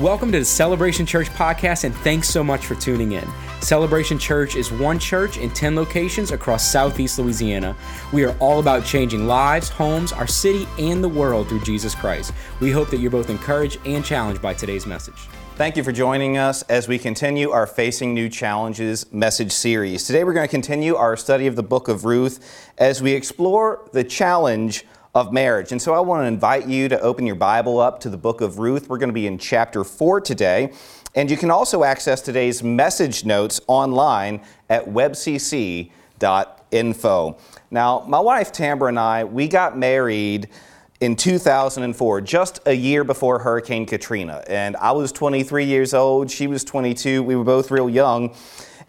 Welcome to the Celebration Church podcast, and thanks so much for tuning in. Celebration Church is one church in 10 locations across southeast Louisiana. We are all about changing lives, homes, our city, and the world through Jesus Christ. We hope that you're both encouraged and challenged by today's message. Thank you for joining us as we continue our Facing New Challenges message series. Today we're going to continue our study of the book of Ruth as we explore the challenge of marriage. And so I want to invite you to open your Bible up to the book of Ruth. We're going to be in chapter 4 today. And you can also access today's message notes online at webcc.info. Now, my wife Tambra and I, we got married in 2004, just a year before Hurricane Katrina. And I was 23 years old, she was 22, we were both real young.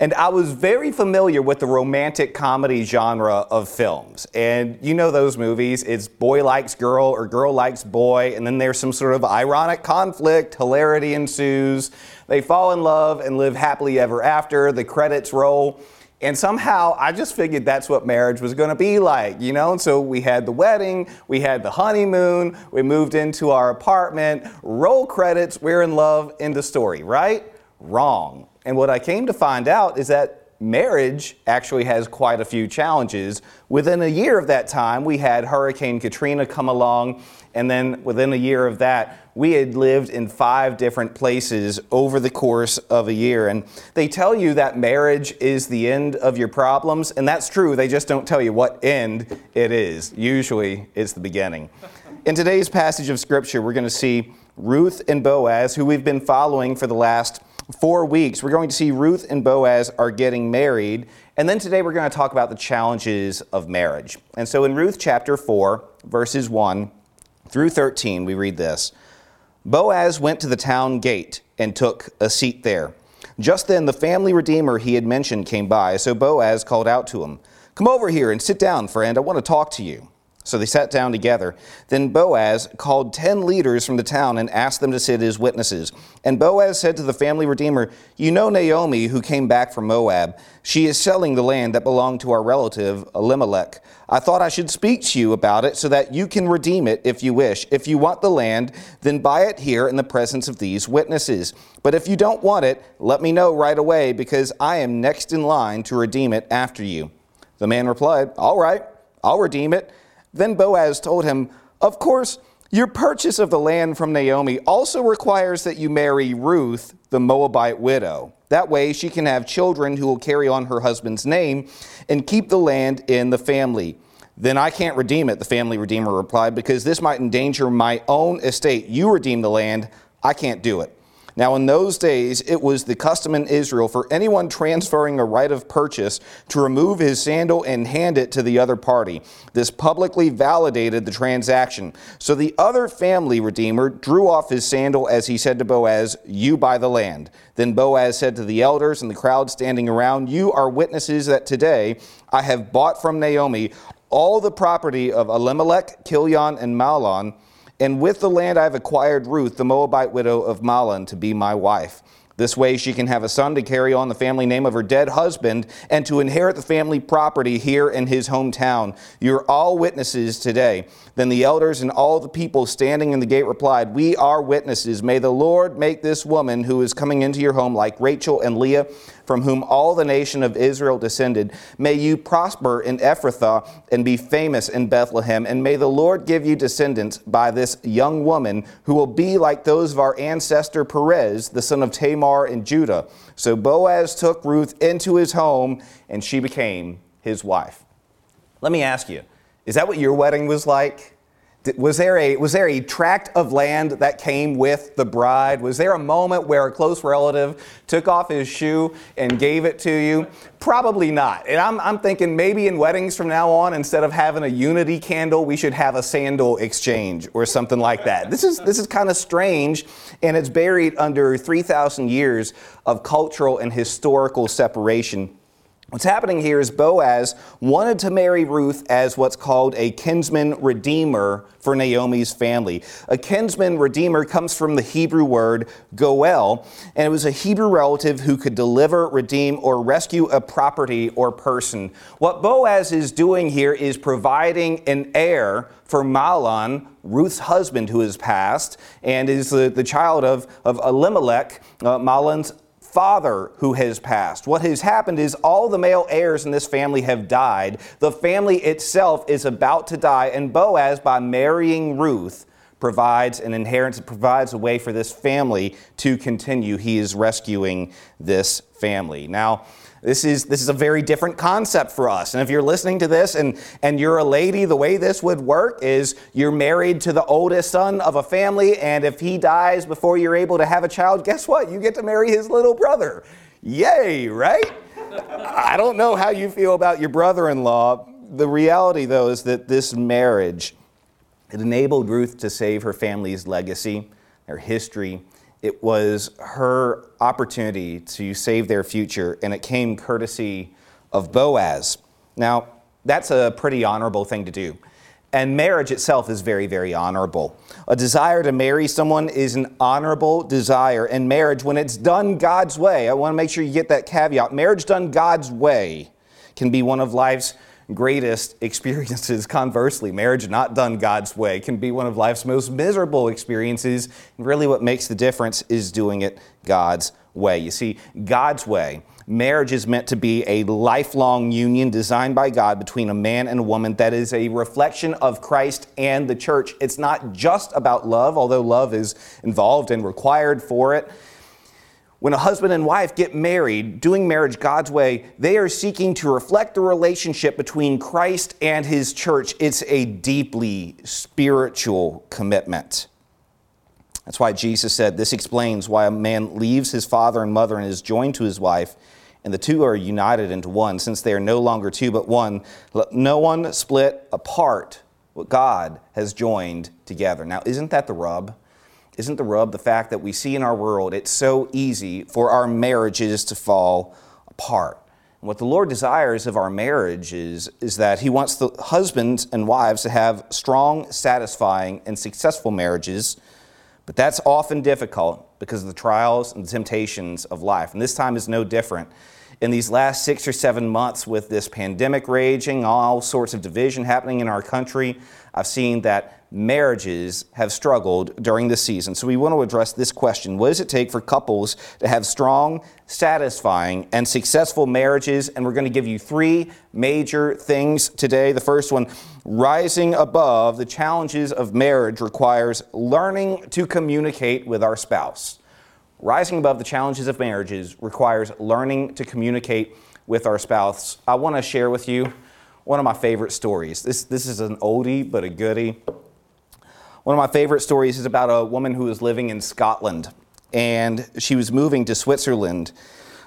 And I was very familiar with the romantic comedy genre of films. And you know those movies. It's boy likes girl or girl likes boy, and then there's some sort of ironic conflict, hilarity ensues. They fall in love and live happily ever after. The credits roll. And somehow I just figured that's what marriage was going to be like, you know? And so we had the wedding, we had the honeymoon, we moved into our apartment, roll credits, we're in love, end of story, right? Wrong. And what I came to find out is that marriage actually has quite a few challenges. Within a year of that time, we had Hurricane Katrina come along, and then within a year of that, we had lived in five different places over the course of a year. And they tell you that marriage is the end of your problems, and that's true. They just don't tell you what end it is. Usually, it's the beginning. In today's passage of Scripture, we're going to see Ruth and Boaz, who we've been following for the last four weeks, we're going to see Ruth and Boaz are getting married. And then today we're going to talk about the challenges of marriage. And so in Ruth chapter 4, verses 1 through 13, we read this Boaz went to the town gate and took a seat there. Just then the family redeemer he had mentioned came by, so Boaz called out to him, Come over here and sit down, friend. I want to talk to you. So they sat down together. Then Boaz called ten leaders from the town and asked them to sit as witnesses. And Boaz said to the family redeemer, You know Naomi, who came back from Moab. She is selling the land that belonged to our relative Elimelech. I thought I should speak to you about it so that you can redeem it if you wish. If you want the land, then buy it here in the presence of these witnesses. But if you don't want it, let me know right away, because I am next in line to redeem it after you. The man replied, All right, I'll redeem it. Then Boaz told him, Of course, your purchase of the land from Naomi also requires that you marry Ruth, the Moabite widow. That way, she can have children who will carry on her husband's name and keep the land in the family. Then I can't redeem it, the family redeemer replied, because this might endanger my own estate. You redeem the land, I can't do it. Now, in those days, it was the custom in Israel for anyone transferring a right of purchase to remove his sandal and hand it to the other party. This publicly validated the transaction. So the other family redeemer drew off his sandal as he said to Boaz, You buy the land. Then Boaz said to the elders and the crowd standing around, You are witnesses that today I have bought from Naomi all the property of Elimelech, Kilion, and Mahlon and with the land I have acquired Ruth, the Moabite widow of Mahlon, to be my wife. This way she can have a son to carry on the family name of her dead husband and to inherit the family property here in his hometown. You're all witnesses today. Then the elders and all the people standing in the gate replied, We are witnesses. May the Lord make this woman who is coming into your home like Rachel and Leah from whom all the nation of Israel descended. May you prosper in Ephrathah and be famous in Bethlehem. And may the Lord give you descendants by this young woman who will be like those of our ancestor Perez, the son of Tamar in Judah. So Boaz took Ruth into his home, and she became his wife. Let me ask you, is that what your wedding was like? Was there, a, was there a tract of land that came with the bride? Was there a moment where a close relative took off his shoe and gave it to you? Probably not. And I'm, I'm thinking maybe in weddings from now on, instead of having a unity candle, we should have a sandal exchange or something like that. This is, this is kind of strange, and it's buried under 3,000 years of cultural and historical separation What's happening here is Boaz wanted to marry Ruth as what's called a kinsman redeemer for Naomi's family. A kinsman redeemer comes from the Hebrew word goel, and it was a Hebrew relative who could deliver, redeem, or rescue a property or person. What Boaz is doing here is providing an heir for Mahlon, Ruth's husband who has passed, and is the, the child of, of Elimelech, uh, Mahlon's father who has passed. What has happened is all the male heirs in this family have died. The family itself is about to die, and Boaz, by marrying Ruth, provides an inheritance, provides a way for this family to continue. He is rescuing this family. Now, this is, this is a very different concept for us. And if you're listening to this and, and you're a lady, the way this would work is you're married to the oldest son of a family, and if he dies before you're able to have a child, guess what? You get to marry his little brother. Yay, right? I don't know how you feel about your brother in law. The reality, though, is that this marriage it enabled Ruth to save her family's legacy, their history, it was her opportunity to save their future, and it came courtesy of Boaz. Now, that's a pretty honorable thing to do. And marriage itself is very, very honorable. A desire to marry someone is an honorable desire. And marriage, when it's done God's way, I want to make sure you get that caveat. Marriage done God's way can be one of life's greatest experiences. Conversely, marriage not done God's way can be one of life's most miserable experiences. And really, what makes the difference is doing it God's way. You see, God's way. Marriage is meant to be a lifelong union designed by God between a man and a woman that is a reflection of Christ and the church. It's not just about love, although love is involved and required for it. When a husband and wife get married, doing marriage God's way, they are seeking to reflect the relationship between Christ and his church. It's a deeply spiritual commitment. That's why Jesus said this explains why a man leaves his father and mother and is joined to his wife, and the two are united into one, since they are no longer two but one. Let no one split apart what God has joined together. Now, isn't that the rub? Isn't the rub the fact that we see in our world it's so easy for our marriages to fall apart? And what the Lord desires of our marriages is that He wants the husbands and wives to have strong, satisfying, and successful marriages. But that's often difficult because of the trials and temptations of life. And this time is no different. In these last six or seven months, with this pandemic raging, all sorts of division happening in our country, I've seen that marriages have struggled during the season. So we want to address this question What does it take for couples to have strong, satisfying, and successful marriages? And we're going to give you three major things today. The first one rising above the challenges of marriage requires learning to communicate with our spouse. Rising above the challenges of marriages requires learning to communicate with our spouse. I want to share with you one of my favorite stories. This, this is an oldie, but a goodie. One of my favorite stories is about a woman who was living in Scotland and she was moving to Switzerland.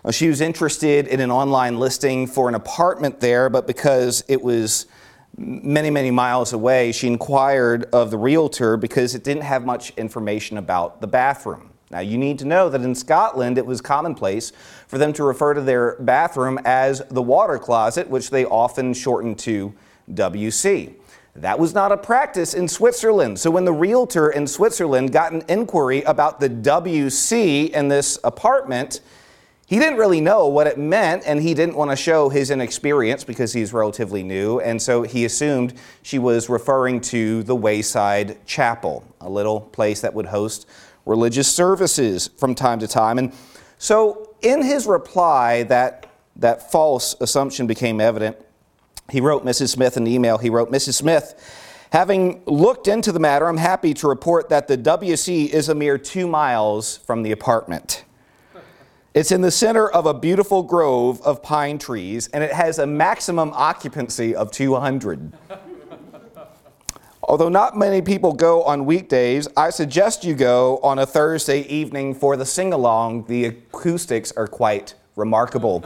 Uh, she was interested in an online listing for an apartment there, but because it was many, many miles away, she inquired of the realtor because it didn't have much information about the bathroom. Now, you need to know that in Scotland, it was commonplace for them to refer to their bathroom as the water closet, which they often shortened to WC. That was not a practice in Switzerland. So when the realtor in Switzerland got an inquiry about the WC in this apartment, he didn't really know what it meant and he didn't want to show his inexperience because he's relatively new. And so he assumed she was referring to the Wayside Chapel, a little place that would host religious services from time to time. And so in his reply, that, that false assumption became evident he wrote Mrs. Smith an email. He wrote, Mrs. Smith, having looked into the matter, I'm happy to report that the WC is a mere two miles from the apartment. It's in the center of a beautiful grove of pine trees, and it has a maximum occupancy of 200. Although not many people go on weekdays, I suggest you go on a Thursday evening for the sing along. The acoustics are quite remarkable.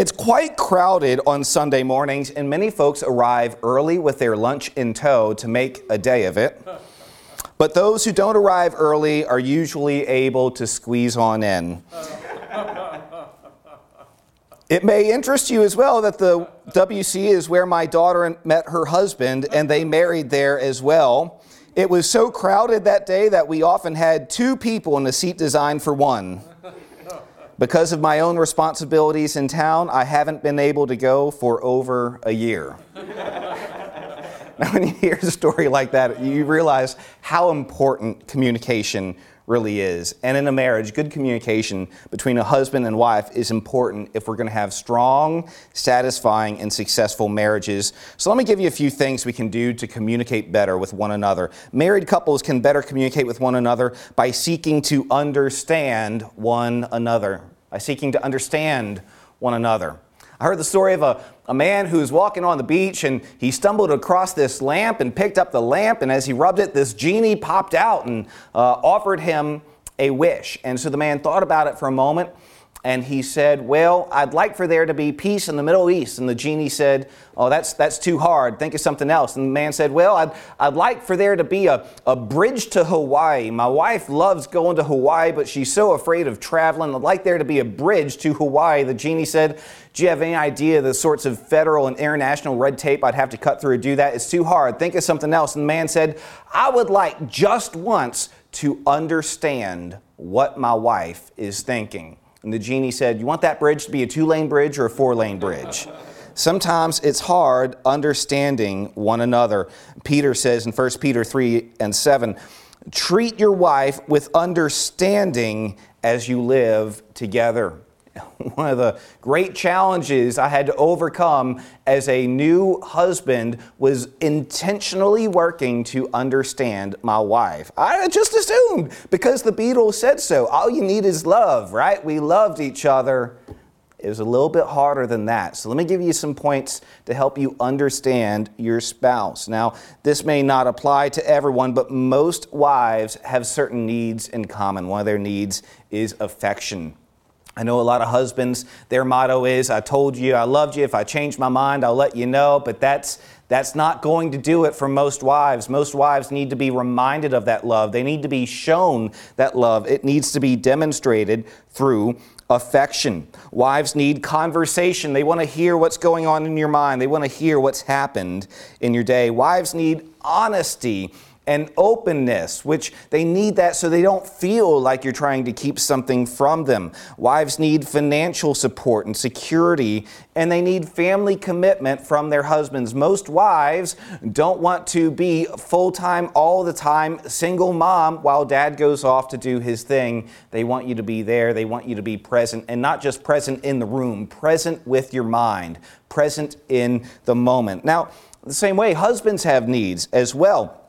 It's quite crowded on Sunday mornings, and many folks arrive early with their lunch in tow to make a day of it. But those who don't arrive early are usually able to squeeze on in. It may interest you as well that the WC is where my daughter met her husband and they married there as well. It was so crowded that day that we often had two people in a seat designed for one. Because of my own responsibilities in town, I haven't been able to go for over a year. now, when you hear a story like that, you realize how important communication really is. And in a marriage, good communication between a husband and wife is important if we're going to have strong, satisfying, and successful marriages. So let me give you a few things we can do to communicate better with one another. Married couples can better communicate with one another by seeking to understand one another. By seeking to understand one another. I heard the story of a, a man was walking on the beach and he stumbled across this lamp and picked up the lamp. And as he rubbed it, this genie popped out and uh, offered him a wish. And so the man thought about it for a moment and he said, Well, I'd like for there to be peace in the Middle East. And the genie said, Oh, that's, that's too hard. Think of something else. And the man said, Well, I'd, I'd like for there to be a, a bridge to Hawaii. My wife loves going to Hawaii, but she's so afraid of traveling. I'd like there to be a bridge to Hawaii. The genie said, Do you have any idea the sorts of federal and international red tape I'd have to cut through to do that? It's too hard. Think of something else. And the man said, I would like just once to understand what my wife is thinking. And the genie said, You want that bridge to be a two lane bridge or a four lane bridge? Sometimes it's hard understanding one another. Peter says in 1 Peter 3 and 7 treat your wife with understanding as you live together. one of the great challenges I had to overcome as a new husband was intentionally working to understand my wife. I just assumed because the Beatles said so. All you need is love, right? We loved each other. It was a little bit harder than that. So let me give you some points to help you understand your spouse. Now, this may not apply to everyone, but most wives have certain needs in common. One of their needs is affection. I know a lot of husbands, their motto is, I told you I loved you. If I change my mind, I'll let you know. But that's, that's not going to do it for most wives. Most wives need to be reminded of that love. They need to be shown that love. It needs to be demonstrated through affection. Wives need conversation. They want to hear what's going on in your mind, they want to hear what's happened in your day. Wives need honesty and openness, which they need that so they don't feel like you're trying to keep something from them. Wives need financial support and security, and they need family commitment from their husbands. Most wives don't want to be full time, all the time, single mom while dad goes off to do his thing. They want you to be there, they want you to be present, and not just present in the room, present with your mind, present in the moment. Now, the same way, husbands have needs as well.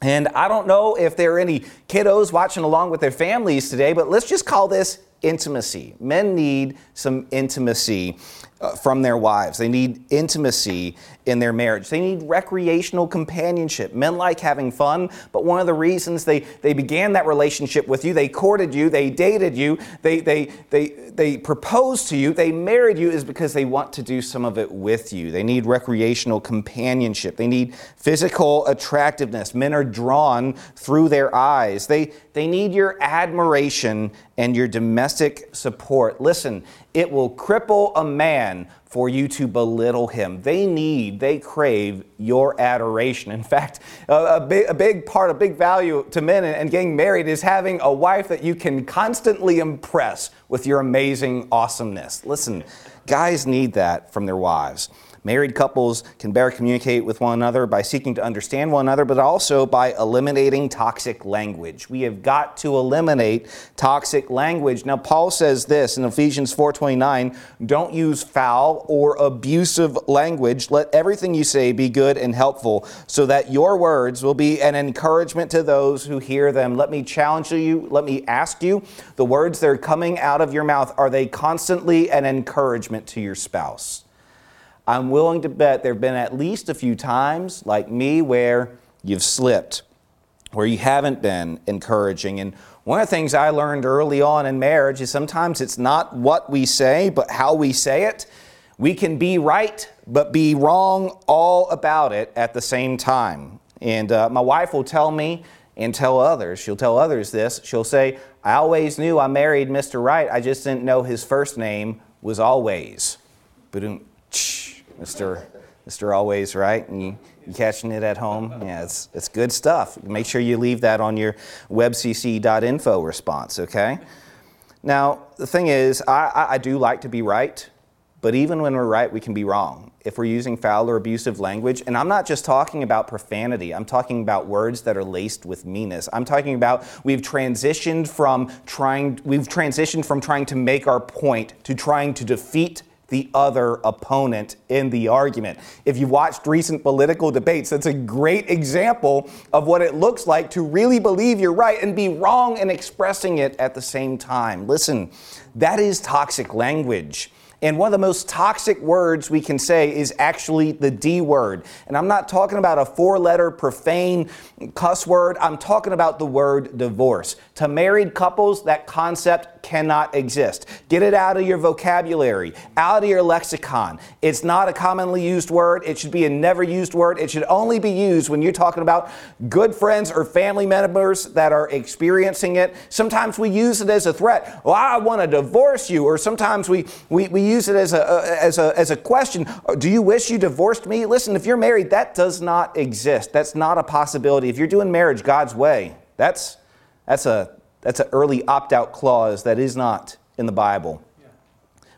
And I don't know if there are any kiddos watching along with their families today, but let's just call this intimacy. Men need some intimacy uh, from their wives. They need intimacy in their marriage. They need recreational companionship. Men like having fun, but one of the reasons they, they began that relationship with you, they courted you, they dated you, they, they, they, they proposed to you, they married you, is because they want to do some of it with you. They need recreational companionship. They need physical attractiveness. Men are drawn through their eyes. They, they need your admiration and your domestic support. Listen, it will cripple a man for you to belittle him. They need, they crave your adoration. In fact, a, big, a big, part, a big value to men and getting married is having a wife that you can constantly impress with your amazing awesomeness. Listen, guys need that from their wives. Married couples can better communicate with one another by seeking to understand one another, but also by eliminating toxic language. We have got to eliminate toxic language. Now, Paul says this in Ephesians 4:29, don't use foul or abusive language. Let everything you say be good and helpful, so that your words will be an encouragement to those who hear them. Let me challenge you, let me ask you, the words that are coming out of your mouth, are they constantly an encouragement to your spouse? I'm willing to bet there have been at least a few times, like me, where you've slipped, where you haven't been encouraging. And one of the things I learned early on in marriage is sometimes it's not what we say, but how we say it. We can be right, but be wrong all about it at the same time. And uh, my wife will tell me and tell others, she'll tell others this. She'll say, I always knew I married Mr. Right, I just didn't know his first name was always. Boom, Mr. Mr. Always Right. And you, you catching it at home? Yeah, it's, it's good stuff. Make sure you leave that on your webcc.info response, okay? Now, the thing is, I, I, I do like to be right, but even when we're right, we can be wrong if we're using foul or abusive language. And I'm not just talking about profanity, I'm talking about words that are laced with meanness. I'm talking about we've transitioned from trying we've transitioned from trying to make our point to trying to defeat the other opponent in the argument. If you've watched recent political debates, that's a great example of what it looks like to really believe you're right and be wrong in expressing it at the same time. Listen, that is toxic language. And one of the most toxic words we can say is actually the D word. And I'm not talking about a four letter profane cuss word, I'm talking about the word divorce. To married couples, that concept cannot exist. Get it out of your vocabulary, out of your lexicon. It's not a commonly used word. It should be a never used word. It should only be used when you're talking about good friends or family members that are experiencing it. Sometimes we use it as a threat. Well, I want to divorce you. Or sometimes we, we, we use it as a, uh, as, a, as a question uh, Do you wish you divorced me? Listen, if you're married, that does not exist. That's not a possibility. If you're doing marriage God's way, that's that's a that's an early opt-out clause that is not in the Bible. Yeah.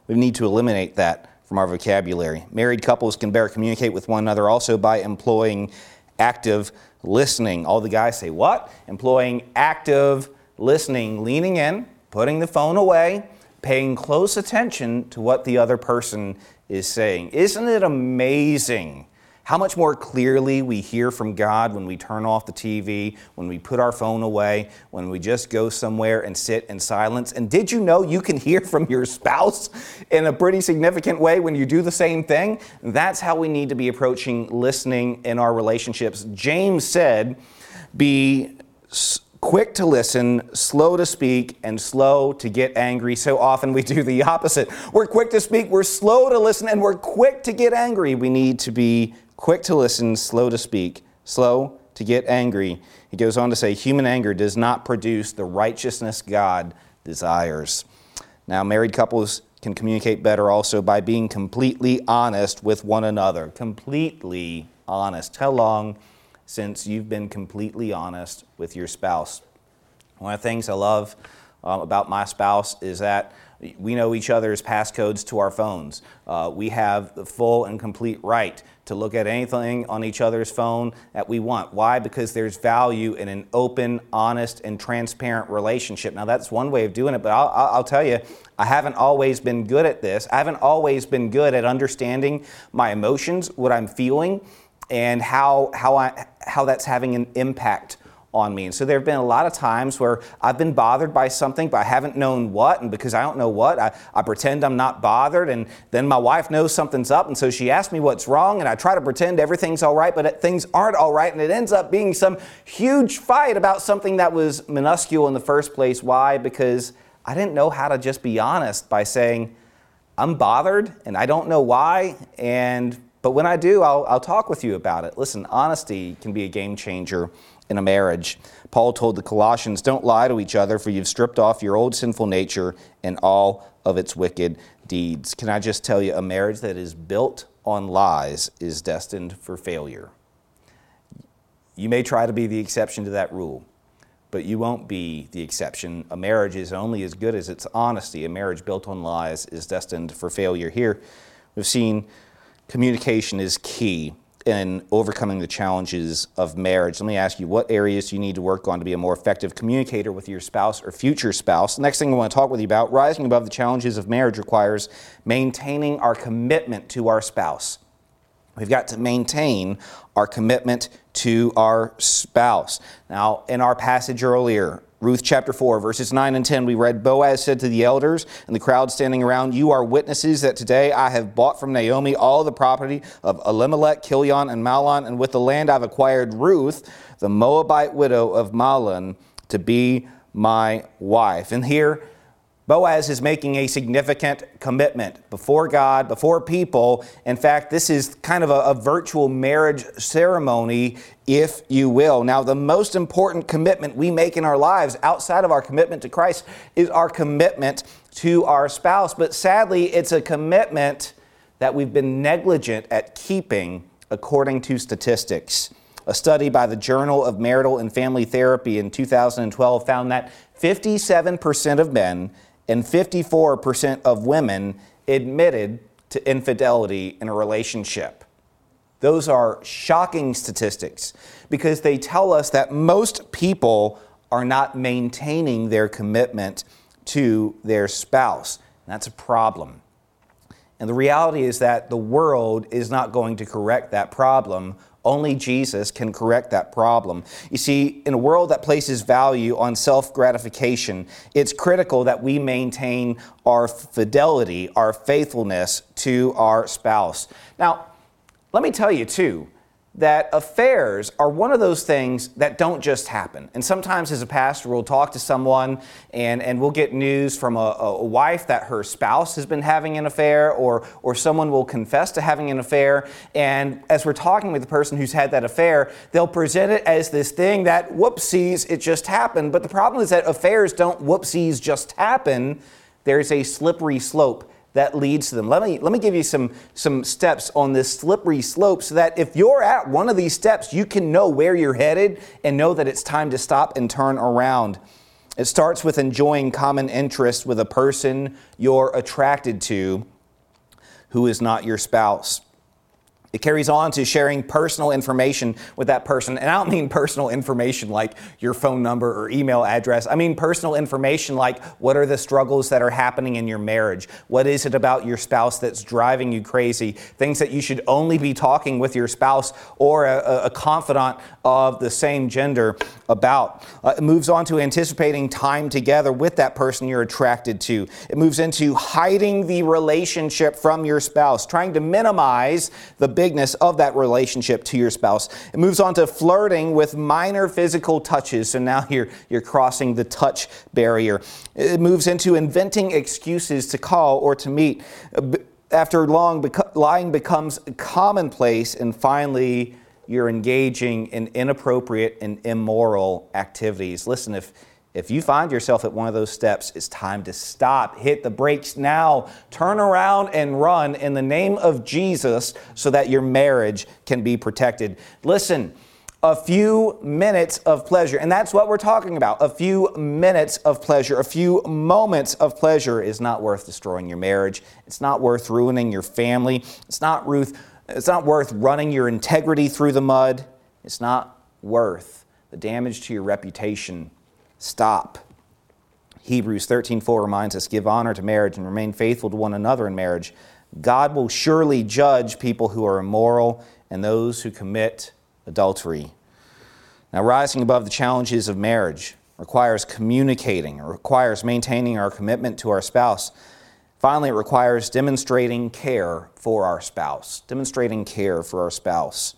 We need to eliminate that from our vocabulary. Married couples can better communicate with one another also by employing active listening. All the guys say, What? Employing active listening, leaning in, putting the phone away, paying close attention to what the other person is saying. Isn't it amazing how much more clearly we hear from God when we turn off the TV, when we put our phone away, when we just go somewhere and sit in silence. And did you know you can hear from your spouse in a pretty significant way when you do the same thing? That's how we need to be approaching listening in our relationships. James said, Be quick to listen, slow to speak, and slow to get angry. So often we do the opposite. We're quick to speak, we're slow to listen, and we're quick to get angry. We need to be quick to listen, slow to speak, slow to get angry. He goes on to say, human anger does not produce the righteousness God desires. Now, married couples can communicate better also by being completely honest with one another. Completely honest. How long since you've been completely honest with your spouse? One of the things I love um, about my spouse is that we know each other's passcodes to our phones. Uh, we have the full and complete right to look at anything on each other's phone that we want. Why? Because there's value in an open, honest, and transparent relationship. Now, that's one way of doing it, but I'll, I'll tell you, I haven't always been good at this. I haven't always been good at understanding my emotions, what I'm feeling, and how, how, I, how that's having an impact on me. And so there have been a lot of times where I've been bothered by something, but I haven't known what. And because I don't know what, I, I pretend I'm not bothered. And then my wife knows something's up. And so she asks me what's wrong. And I try to pretend everything's all right, but things aren't all right. And it ends up being some huge fight about something that was minuscule in the first place. Why? Because I didn't know how to just be honest by saying, I'm bothered and I don't know why. And but when I do, I'll, I'll talk with you about it. Listen, honesty can be a game changer in a marriage. Paul told the Colossians, Don't lie to each other, for you've stripped off your old sinful nature and all of its wicked deeds. Can I just tell you, a marriage that is built on lies is destined for failure. You may try to be the exception to that rule, but you won't be the exception. A marriage is only as good as its honesty. A marriage built on lies is destined for failure. Here, we've seen communication is key in overcoming the challenges of marriage. Let me ask you, what areas you need to work on to be a more effective communicator with your spouse or future spouse? The next thing I want to talk with you about, rising above the challenges of marriage requires maintaining our commitment to our spouse. We've got to maintain our commitment to our spouse. Now, in our passage earlier, Ruth chapter 4, verses 9 and 10, we read Boaz said to the elders and the crowd standing around, You are witnesses that today I have bought from Naomi all the property of Elimelech, Kilion, and Mahlon, and with the land I've acquired Ruth, the Moabite widow of Mahlon, to be my wife. And here, Boaz is making a significant commitment before God, before people. In fact, this is kind of a, a, virtual marriage ceremony, if you will. Now, the most important commitment we make in our lives outside of our commitment to Christ is our commitment to our spouse. But sadly, it's a commitment that we've been negligent at keeping according to statistics. A study by the Journal of Marital and Family Therapy in 2012 found that 57% of men and 54% of women admitted to infidelity in a relationship. Those are shocking statistics because they tell us that most people are not maintaining their commitment to their spouse. And that's a problem. And the reality is that the world is not going to correct that problem. Only Jesus can correct that problem. You see, in a world that places value on self gratification, it's critical that we maintain our fidelity, our faithfulness to our spouse. Now, let me tell you, too, that affairs are one of those things that don't just happen. And sometimes, as a pastor, we'll talk to someone and, and we'll get news from a, a, wife that her spouse has been having an affair, or, or someone will confess to having an affair. And as we're talking with the person who's had that affair, they'll present it as this thing that whoopsies, it just happened. But the problem is that affairs don't whoopsies just happen, there's a slippery slope that leads to them. Let me, let me give you some, some steps on this slippery slope so that if you're at one of these steps, you can know where you're headed and know that it's time to stop and turn around. It starts with enjoying common interest with a person you're attracted to who is not your spouse. It carries on to sharing personal information with that person. And I don't mean personal information like your phone number or email address. I mean personal information like what are the struggles that are happening in your marriage? What is it about your spouse that's driving you crazy? Things that you should only be talking with your spouse or a, a confidant of the same gender about. Uh, it moves on to anticipating time together with that person you're attracted to. It moves into hiding the relationship from your spouse, trying to minimize the bigness of that relationship to your spouse. It moves on to flirting with minor physical touches. So now you're, you're crossing the touch barrier. It moves into inventing excuses to call or to meet. After long, lying becomes commonplace, and finally, you're engaging in inappropriate and immoral activities. Listen, if if you find yourself at one of those steps, it's time to stop. Hit the brakes now. Turn around and run in the name of Jesus so that your marriage can be protected. Listen, a few minutes of pleasure, and that's what we're talking about. A few minutes of pleasure, a few moments of pleasure is not worth destroying your marriage. It's not worth ruining your family. It's not worth, it's not worth running your integrity through the mud. It's not worth the damage to your reputation stop. Hebrews 13:4 reminds us, "Give honor to marriage and remain faithful to one another in marriage. God will surely judge people who are immoral and those who commit adultery." Now, rising above the challenges of marriage requires communicating, it requires maintaining our commitment to our spouse. Finally, it requires demonstrating care for our spouse, demonstrating care for our spouse.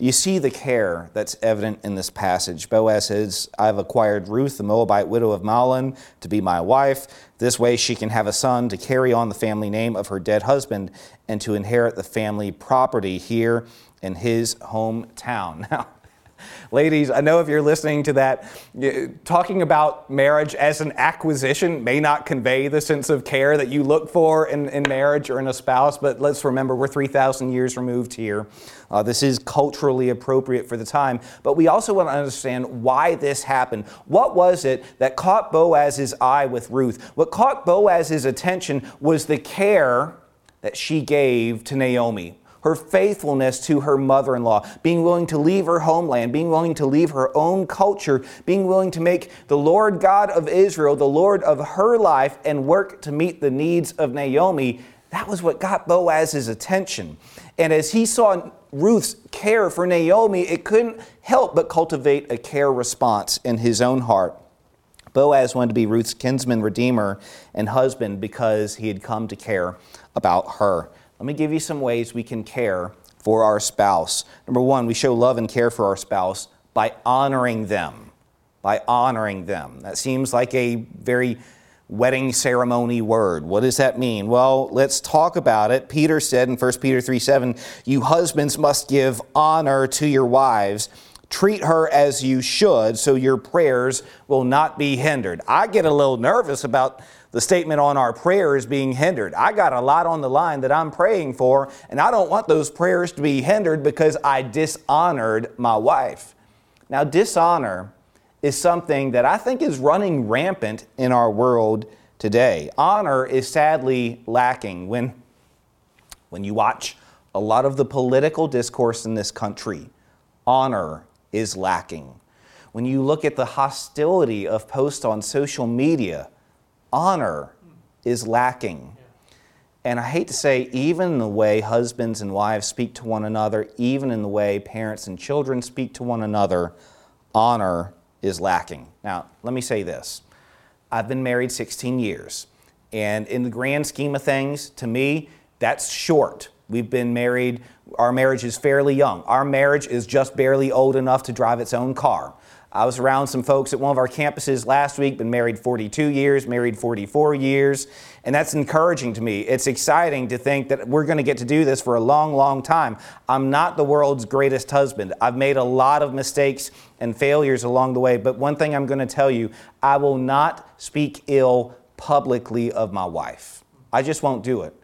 You see the care that's evident in this passage. Boaz says, I've acquired Ruth, the Moabite widow of Mahlon, to be my wife. This way she can have a son to carry on the family name of her dead husband and to inherit the family property here in his hometown. Now, Ladies, I know if you're listening to that, talking about marriage as an acquisition may not convey the sense of care that you look for in, in marriage or in a spouse, but let's remember we're 3,000 years removed here. Uh, this is culturally appropriate for the time, but we also want to understand why this happened. What was it that caught Boaz's eye with Ruth? What caught Boaz's attention was the care that she gave to Naomi her faithfulness to her mother in law, being willing to leave her homeland, being willing to leave her own culture, being willing to make the Lord God of Israel the Lord of her life and work to meet the needs of Naomi. That was what got Boaz's attention. And as he saw Ruth's care for Naomi, it couldn't help but cultivate a care response in his own heart. Boaz wanted to be Ruth's kinsman redeemer and husband because he had come to care about her. Let me give you some ways we can care for our spouse. Number one, we show love and care for our spouse by honoring them. By honoring them. That seems like a very wedding ceremony word. What does that mean? Well, let's talk about it. Peter said in 1 Peter 3 7, You husbands must give honor to your wives Treat her as you should so your prayers will not be hindered. I get a little nervous about the statement on our prayers being hindered. I got a lot on the line that I'm praying for, and I don't want those prayers to be hindered because I dishonored my wife. Now, dishonor is something that I think is running rampant in our world today. Honor is sadly lacking when, when you watch a lot of the political discourse in this country. Honor is lacking. When you look at the hostility of posts on social media, honor is lacking. And I hate to say, even in the way husbands and wives speak to one another, even in the way parents and children speak to one another, honor is lacking. Now, let me say this I've been married 16 years, and in the grand scheme of things, to me, that's short. We've been married, our marriage is fairly young. Our marriage is just barely old enough to drive its own car. I was around some folks at one of our campuses last week, been married 42 years, married 44 years, and that's encouraging to me. It's exciting to think that we're going to get to do this for a long, long time. I'm not the world's greatest husband. I've made a lot of mistakes and failures along the way, but one thing I'm going to tell you I will not speak ill publicly of my wife. I just won't do it.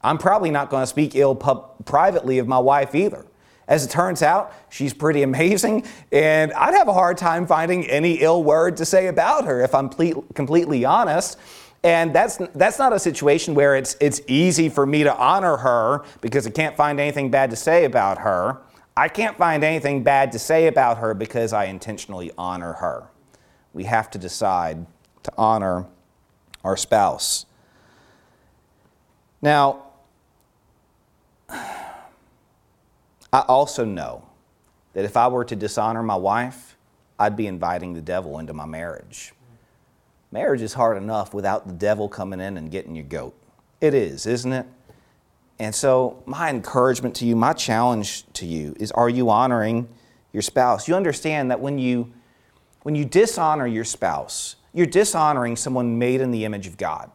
I'm probably not going to speak ill pub- privately of my wife either. As it turns out, she's pretty amazing, and I'd have a hard time finding any ill word to say about her if I'm ple- completely honest. And that's, that's not a situation where it's, it's easy for me to honor her because I can't find anything bad to say about her. I can't find anything bad to say about her because I intentionally honor her. We have to decide to honor our spouse. Now, I also know that if I were to dishonor my wife, I'd be inviting the devil into my marriage. Marriage is hard enough without the devil coming in and getting your goat. It is, isn't it? And so, my encouragement to you, my challenge to you is are you honoring your spouse? You understand that when you when you dishonor your spouse, you're dishonoring someone made in the image of God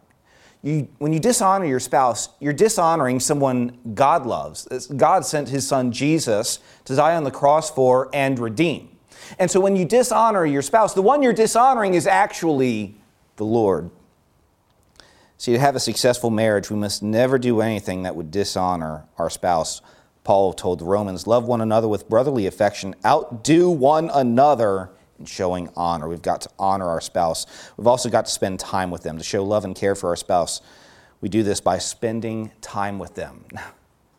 you, when you dishonor your spouse, you're dishonoring someone God loves. God sent his son Jesus to die on the cross for and redeem. And so when you dishonor your spouse, the one you're dishonoring is actually the Lord. See, to have a successful marriage, we must never do anything that would dishonor our spouse. Paul told the Romans, Love one another with brotherly affection, outdo one another and showing honor. We've got to honor our spouse. We've also got to spend time with them, to show love and care for our spouse. We do this by spending time with them.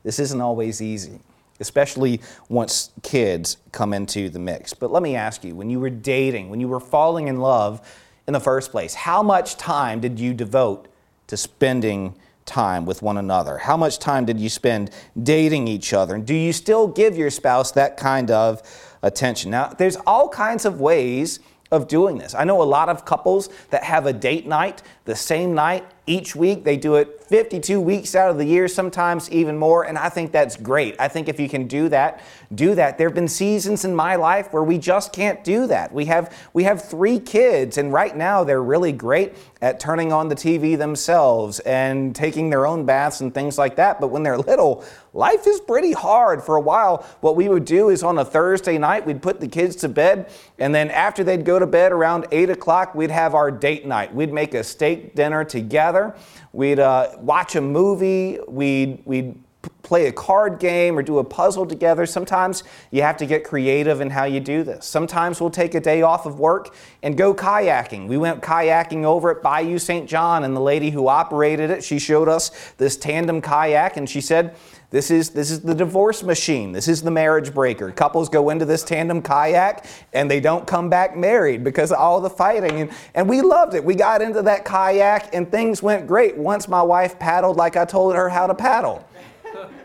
This isn't always easy, especially once kids come into the mix. But let me ask you when you were dating, when you were falling in love in the first place, how much time did you devote to spending time with one another? How much time did you spend dating each other? And do you still give your spouse that kind of attention. Now, there's all kinds of ways of doing this. I know a lot of couples that have a date night the same night each week. They do it 52 weeks out of the year, sometimes even more, and I think that's great. I think if you can do that, do that. There have been seasons in my life where we just can't do that. We have we have three kids, and right now they're really great at turning on the TV themselves and taking their own baths and things like that. But when they're little, life is pretty hard. For a while, what we would do is on a Thursday night, we'd put the kids to bed, and then after they'd go to bed around eight o'clock, we'd have our date night. We'd make a steak dinner together. We'd uh, watch a movie. We'd, we'd play a card game or do a puzzle together. Sometimes you have to get creative in how you do this. Sometimes we'll take a day off of work and go kayaking. We went kayaking over at Bayou St. John, and the lady who operated it, she showed us this tandem kayak, and she said, this is, this is the divorce machine. This is the marriage breaker. Couples go into this tandem kayak and they don't come back married because of all the fighting. And, and we loved it. We got into that kayak and things went great once my wife paddled like I told her how to paddle.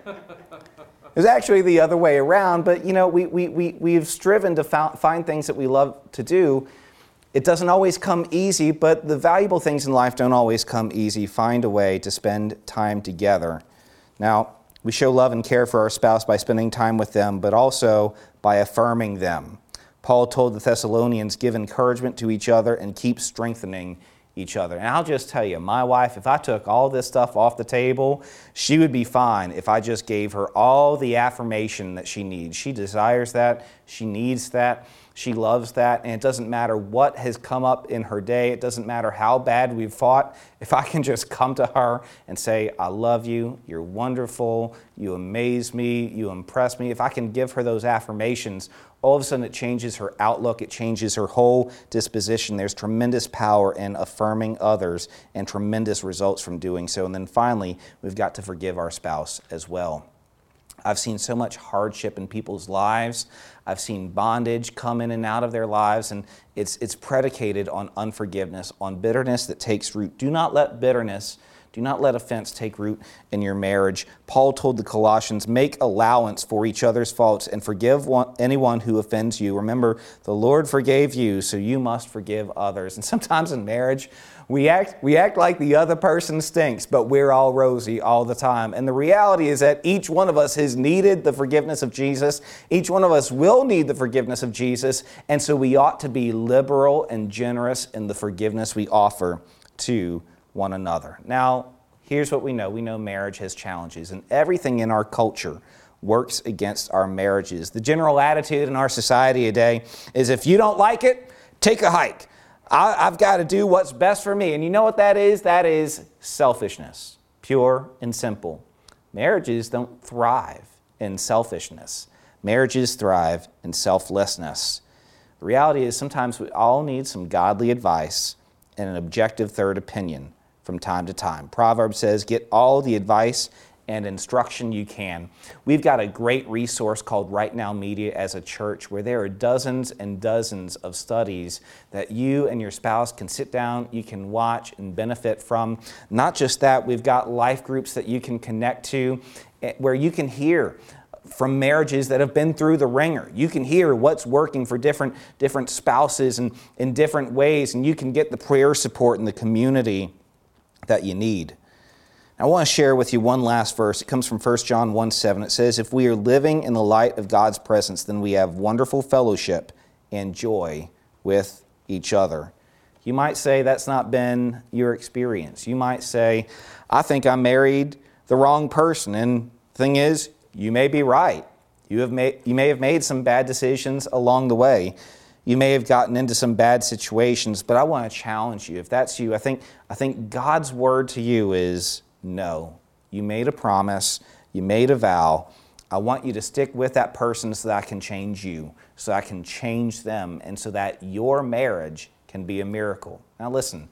It was actually the other way around, but you know, we, we, we, we've striven to find things that we love to do. It doesn't always come easy, but the valuable things in life don't always come easy. Find a way to spend time together. Now, we show love and care for our spouse by spending time with them, but also by affirming them. Paul told the Thessalonians, give encouragement to each other and keep strengthening each other. And I'll just tell you, my wife, if I took all this stuff off the table, she would be fine if I just gave her all the affirmation that she needs. She desires that, she needs that. She loves that, and it doesn't matter what has come up in her day. It doesn't matter how bad we've fought. If I can just come to her and say, I love you, you're wonderful, you amaze me, you impress me, if I can give her those affirmations, all of a sudden it changes her outlook, it changes her whole disposition. There's tremendous power in affirming others and tremendous results from doing so. And then finally, we've got to forgive our spouse as well. I've seen so much hardship in people's lives. I've seen bondage come in and out of their lives, and it's, it's predicated on unforgiveness, on bitterness that takes root. Do not let bitterness, do not let offense take root in your marriage. Paul told the Colossians, make allowance for each other's faults and forgive one, anyone who offends you. Remember, the Lord forgave you, so you must forgive others. And sometimes in marriage, we act, we act like the other person stinks, but we're all rosy all the time. And the reality is that each one of us has needed the forgiveness of Jesus. Each one of us will need the forgiveness of Jesus. And so we ought to be liberal and generous in the forgiveness we offer to one another. Now, here's what we know we know marriage has challenges, and everything in our culture works against our marriages. The general attitude in our society today is if you don't like it, take a hike. I, have got to do what's best for me. And you know what that is? That is selfishness, pure and simple. Marriages don't thrive in selfishness, marriages thrive in selflessness. The reality is sometimes we all need some godly advice and an objective third opinion from time to time. Proverbs says, Get all the advice and instruction you can. We've got a great resource called Right Now Media as a church where there are dozens and dozens of studies that you and your spouse can sit down, you can watch and benefit from. Not just that, we've got life groups that you can connect to eh, where you can hear from marriages that have been through the ringer. You can hear what's working for different, different spouses and in different ways, and you can get the prayer support and the community that you need. I want to share with you one last verse. It comes from 1 John 1 7. It says, If we are living in the light of God's presence, then we have wonderful fellowship and joy with each other. You might say that's not been your experience. You might say, I think I married the wrong person. And the thing is, you may be right. You, have made, you may have made some bad decisions along the way. You may have gotten into some bad situations, but I want to challenge you. If that's you, I think, I think God's word to you is no. You made a promise, you made a vow. I want you to stick with that person so that I can change you, so I can change them, and so that your marriage can be a miracle. Now, listen,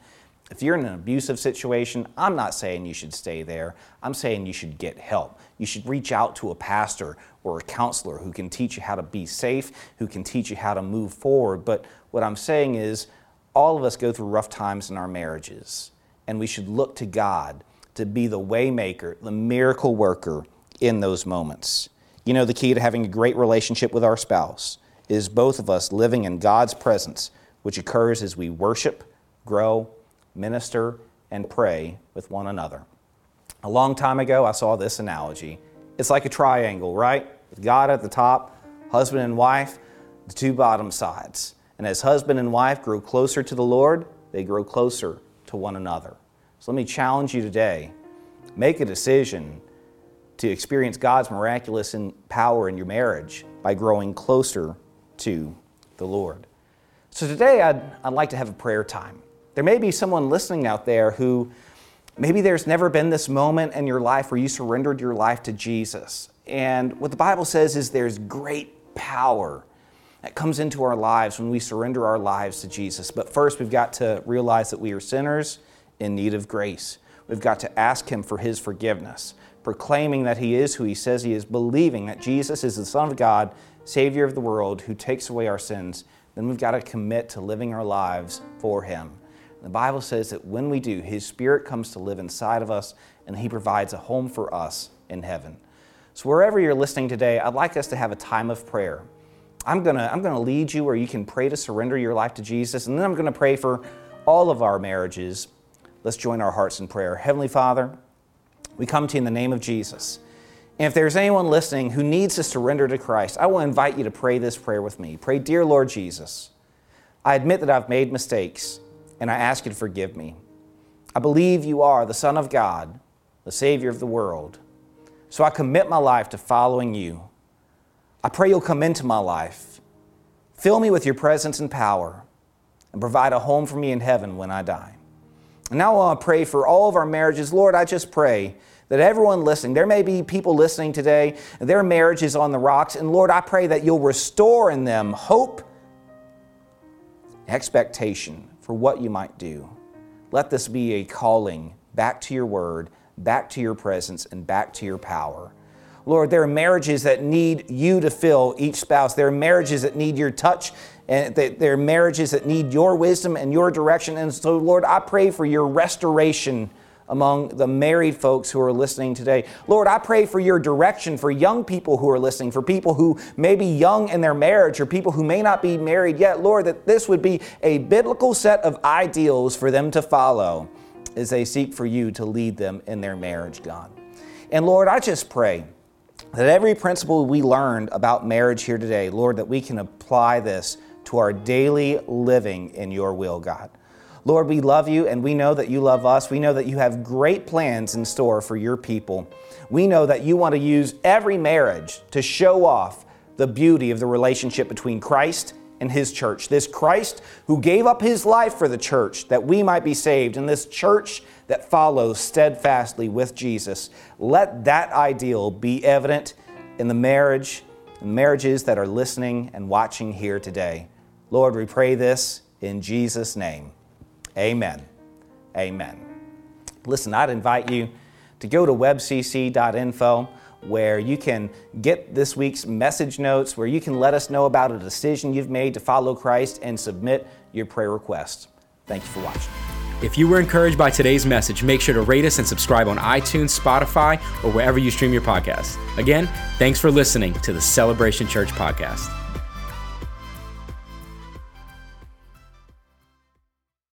if you're in an abusive situation, I'm not saying you should stay there. I'm saying you should get help. You should reach out to a pastor or a counselor who can teach you how to be safe, who can teach you how to move forward. But what I'm saying is, all of us go through rough times in our marriages, and we should look to God to be the waymaker, the miracle worker in those moments. You know, the key to having a great relationship with our spouse is both of us living in God's presence, which occurs as we worship, grow, minister, and pray with one another. A long time ago, I saw this analogy. It's like a triangle, right? With God at the top, husband and wife, the two bottom sides. And as husband and wife grow closer to the Lord, they grow closer to one another. So let me challenge you today make a decision to experience God's miraculous power in your marriage by growing closer to the Lord. So today I'd, I'd like to have a prayer time. There may be someone listening out there who maybe there's never been this moment in your life where you surrendered your life to Jesus. And what the Bible says is there's great power that comes into our lives when we surrender our lives to Jesus. But first, we've got to realize that we are sinners in need of grace. We've got to ask Him for His forgiveness, proclaiming that He is who He says He is, believing that Jesus is the Son of God, Savior of the world, who takes away our sins. Then we've got to commit to living our lives for Him. The Bible says that when we do, His Spirit comes to live inside of us and He provides a home for us in heaven. So, wherever you're listening today, I'd like us to have a time of prayer. I'm to I'm to lead you where you can pray to surrender your life to Jesus, and then I'm to pray for all of our marriages Let's join our hearts in prayer. Heavenly Father, we come to you in the name of Jesus. And if there's anyone listening who needs to surrender to Christ, I will invite you to pray this prayer with me. Pray, Dear Lord Jesus, I admit that I've made mistakes and I ask you to forgive me. I believe you are the Son of God, the Savior of the world. So I commit my life to following you. I pray you'll come into my life, fill me with your presence and power, and provide a home for me in heaven when I die. And now I want to pray for all of our marriages. Lord, I just pray that everyone listening, there may be people listening today, their marriage is on the rocks. And Lord, I pray that you'll restore in them hope, expectation for what you might do. Let this be a calling back to your word, back to your presence, and back to your power. Lord, there are marriages that need you to fill each spouse. There are marriages that need your touch, and there are marriages that need your wisdom and your direction. And so, Lord, I pray for your restoration among the married folks who are listening today. Lord, I pray for your direction for young people who are listening, for people who may be young in their marriage or people who may not be married yet. Lord, that this would be a biblical set of ideals for them to follow as they seek for you to lead them in their marriage, God. And Lord, I just pray that every principle we learned about marriage here today, Lord, that we can apply this to our daily living in your will, God. Lord, we love you and we know that you love us. We know that you have great plans in store for your people. We know that you want to use every marriage to show off the beauty of the relationship between Christ and his church. This Christ who gave up his life for the church that we might be saved, and this church that follows steadfastly with Jesus. Let that ideal be evident in the marriage, and marriages that are listening and watching here today. Lord, we pray this in Jesus' name. Amen. Amen. Listen, I'd invite you to go to webcc.info where you can get this week's message notes, where you can let us know about a decision you've made to follow Christ and submit your prayer requests. Thank you for watching. If you were encouraged by today's message, make sure to rate us and subscribe on iTunes, Spotify, or wherever you stream your podcast. Again, thanks for listening to the Celebration Church podcast.